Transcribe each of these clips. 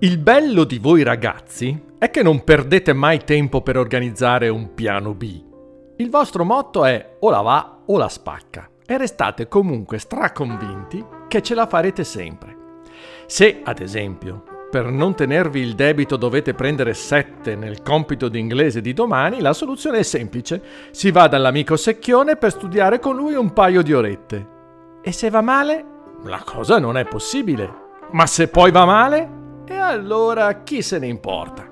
Il bello di voi ragazzi è che non perdete mai tempo per organizzare un piano B. Il vostro motto è o la va o la spacca e restate comunque straconvinti che ce la farete sempre. Se, ad esempio, per non tenervi il debito dovete prendere 7 nel compito di inglese di domani, la soluzione è semplice. Si va dall'amico Secchione per studiare con lui un paio di orette. E se va male? La cosa non è possibile. Ma se poi va male? E allora chi se ne importa?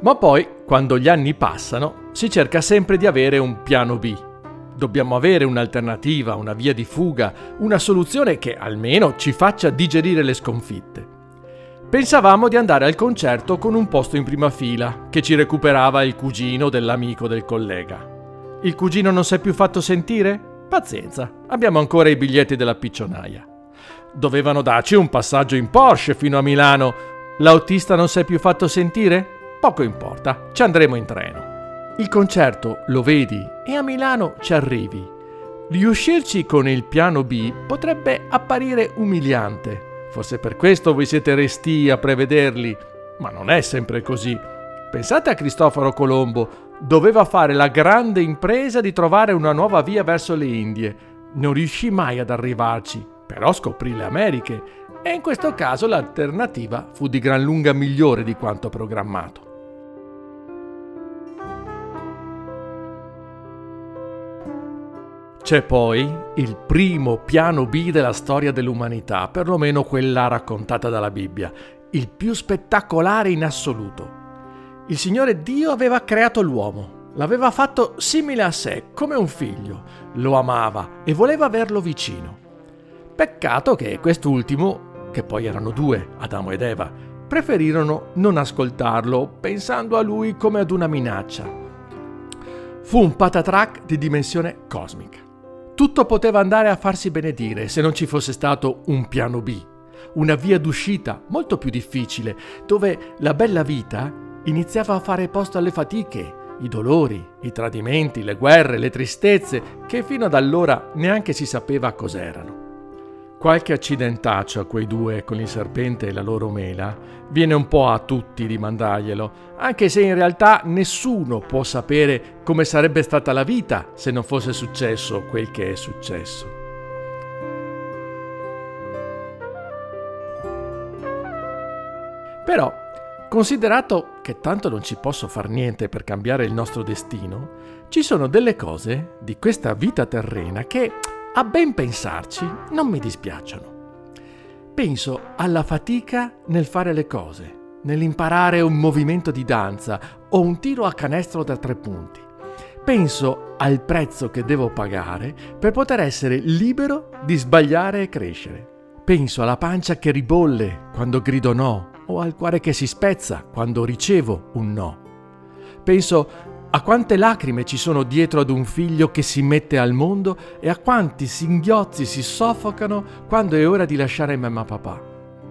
Ma poi, quando gli anni passano, si cerca sempre di avere un piano B. Dobbiamo avere un'alternativa, una via di fuga, una soluzione che almeno ci faccia digerire le sconfitte. Pensavamo di andare al concerto con un posto in prima fila, che ci recuperava il cugino dell'amico del collega. Il cugino non si è più fatto sentire? Pazienza, abbiamo ancora i biglietti della piccionaia. Dovevano darci un passaggio in Porsche fino a Milano. L'autista non si è più fatto sentire? Poco importa, ci andremo in treno. Il concerto lo vedi e a Milano ci arrivi. Riuscirci con il piano B potrebbe apparire umiliante. Forse per questo voi siete resti a prevederli, ma non è sempre così. Pensate a Cristoforo Colombo, doveva fare la grande impresa di trovare una nuova via verso le Indie. Non riuscì mai ad arrivarci, però scoprì le Americhe e in questo caso l'alternativa fu di gran lunga migliore di quanto programmato. C'è poi il primo piano B della storia dell'umanità, perlomeno quella raccontata dalla Bibbia, il più spettacolare in assoluto. Il Signore Dio aveva creato l'uomo, l'aveva fatto simile a sé, come un figlio, lo amava e voleva averlo vicino. Peccato che quest'ultimo, che poi erano due, Adamo ed Eva, preferirono non ascoltarlo, pensando a lui come ad una minaccia. Fu un patatrack di dimensione cosmica. Tutto poteva andare a farsi benedire se non ci fosse stato un piano B, una via d'uscita molto più difficile, dove la bella vita iniziava a fare posto alle fatiche, i dolori, i tradimenti, le guerre, le tristezze, che fino ad allora neanche si sapeva cos'erano. Qualche accidentaccio a quei due con il serpente e la loro mela viene un po' a tutti di mandarglielo, anche se in realtà nessuno può sapere come sarebbe stata la vita se non fosse successo quel che è successo. Però, considerato che tanto non ci posso far niente per cambiare il nostro destino, ci sono delle cose di questa vita terrena che a ben pensarci, non mi dispiacciono. Penso alla fatica nel fare le cose, nell'imparare un movimento di danza o un tiro a canestro da tre punti. Penso al prezzo che devo pagare per poter essere libero di sbagliare e crescere. Penso alla pancia che ribolle quando grido no o al cuore che si spezza quando ricevo un no. Penso a quante lacrime ci sono dietro ad un figlio che si mette al mondo e a quanti singhiozzi si soffocano quando è ora di lasciare mamma papà.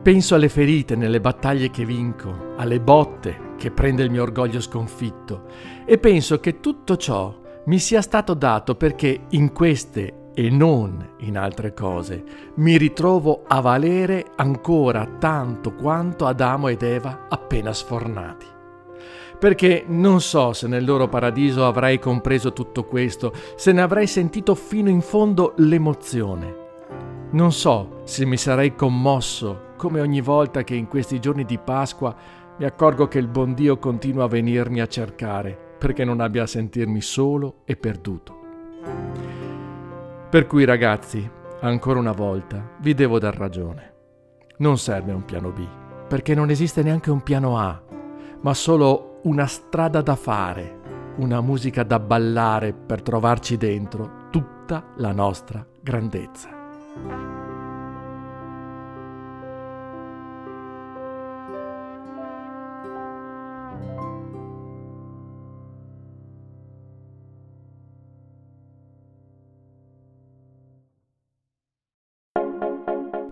Penso alle ferite nelle battaglie che vinco, alle botte che prende il mio orgoglio sconfitto e penso che tutto ciò mi sia stato dato perché in queste e non in altre cose mi ritrovo a valere ancora tanto quanto Adamo ed Eva appena sfornati perché non so se nel loro paradiso avrei compreso tutto questo, se ne avrei sentito fino in fondo l'emozione. Non so se mi sarei commosso come ogni volta che in questi giorni di Pasqua mi accorgo che il buon Dio continua a venirmi a cercare perché non abbia a sentirmi solo e perduto. Per cui ragazzi, ancora una volta, vi devo dar ragione. Non serve un piano B, perché non esiste neanche un piano A, ma solo una strada da fare, una musica da ballare per trovarci dentro tutta la nostra grandezza.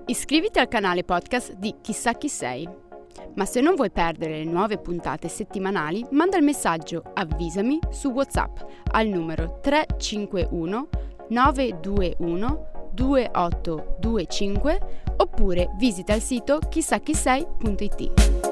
Iscriviti al canale podcast di Chissà chi sei ma se non vuoi perdere le nuove puntate settimanali, manda il messaggio Avvisami su WhatsApp al numero 351 921 2825 oppure visita il sito chissà chi sei.it.